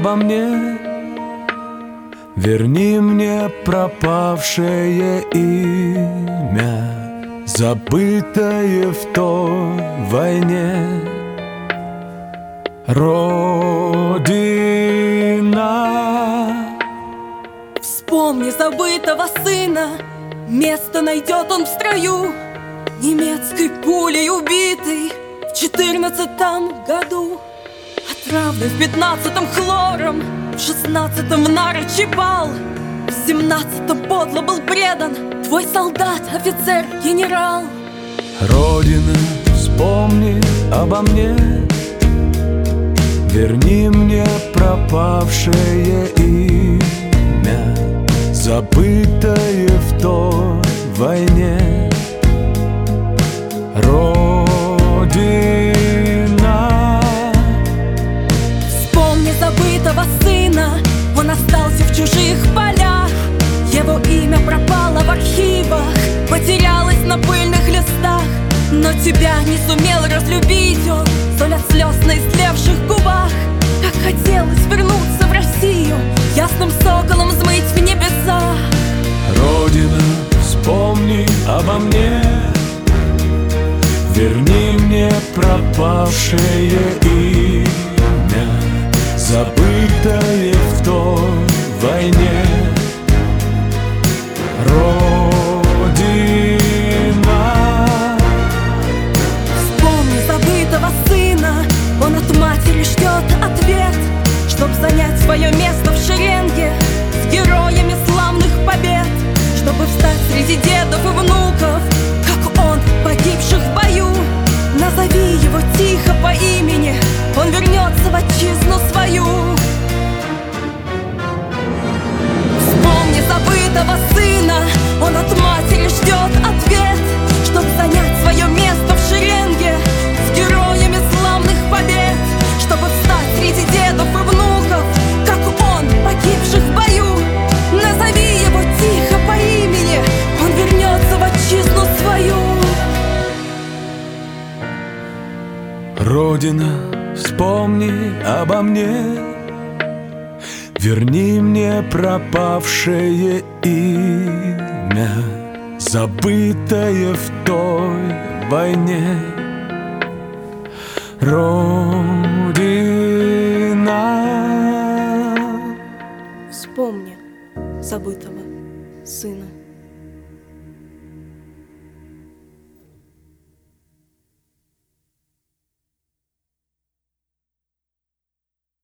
обо мне. Верни мне пропавшее имя Забытое в той войне. Родина. Вспомни забытого сына. Место найдет он в строю. Немецкой пулей убитый В четырнадцатом году. Отравлен в пятнадцатом хлором В шестнадцатом в нары чебал В семнадцатом подло был предан Твой солдат, офицер, генерал. Родина, вспомни обо мне. Верни мне пропавшее имя Забытое в той войне. Родина тебя не сумел разлюбить он. Соль от слез на истлевших губах. Как хотелось вернуться в Россию Ясным соколом взмыть в небеса Родина, вспомни обо мне. Верни мне пропавшее имя Родина, вспомни обо мне. Верни мне пропавшее имя Забытое в той войне. Родина. Вспомни забытого сына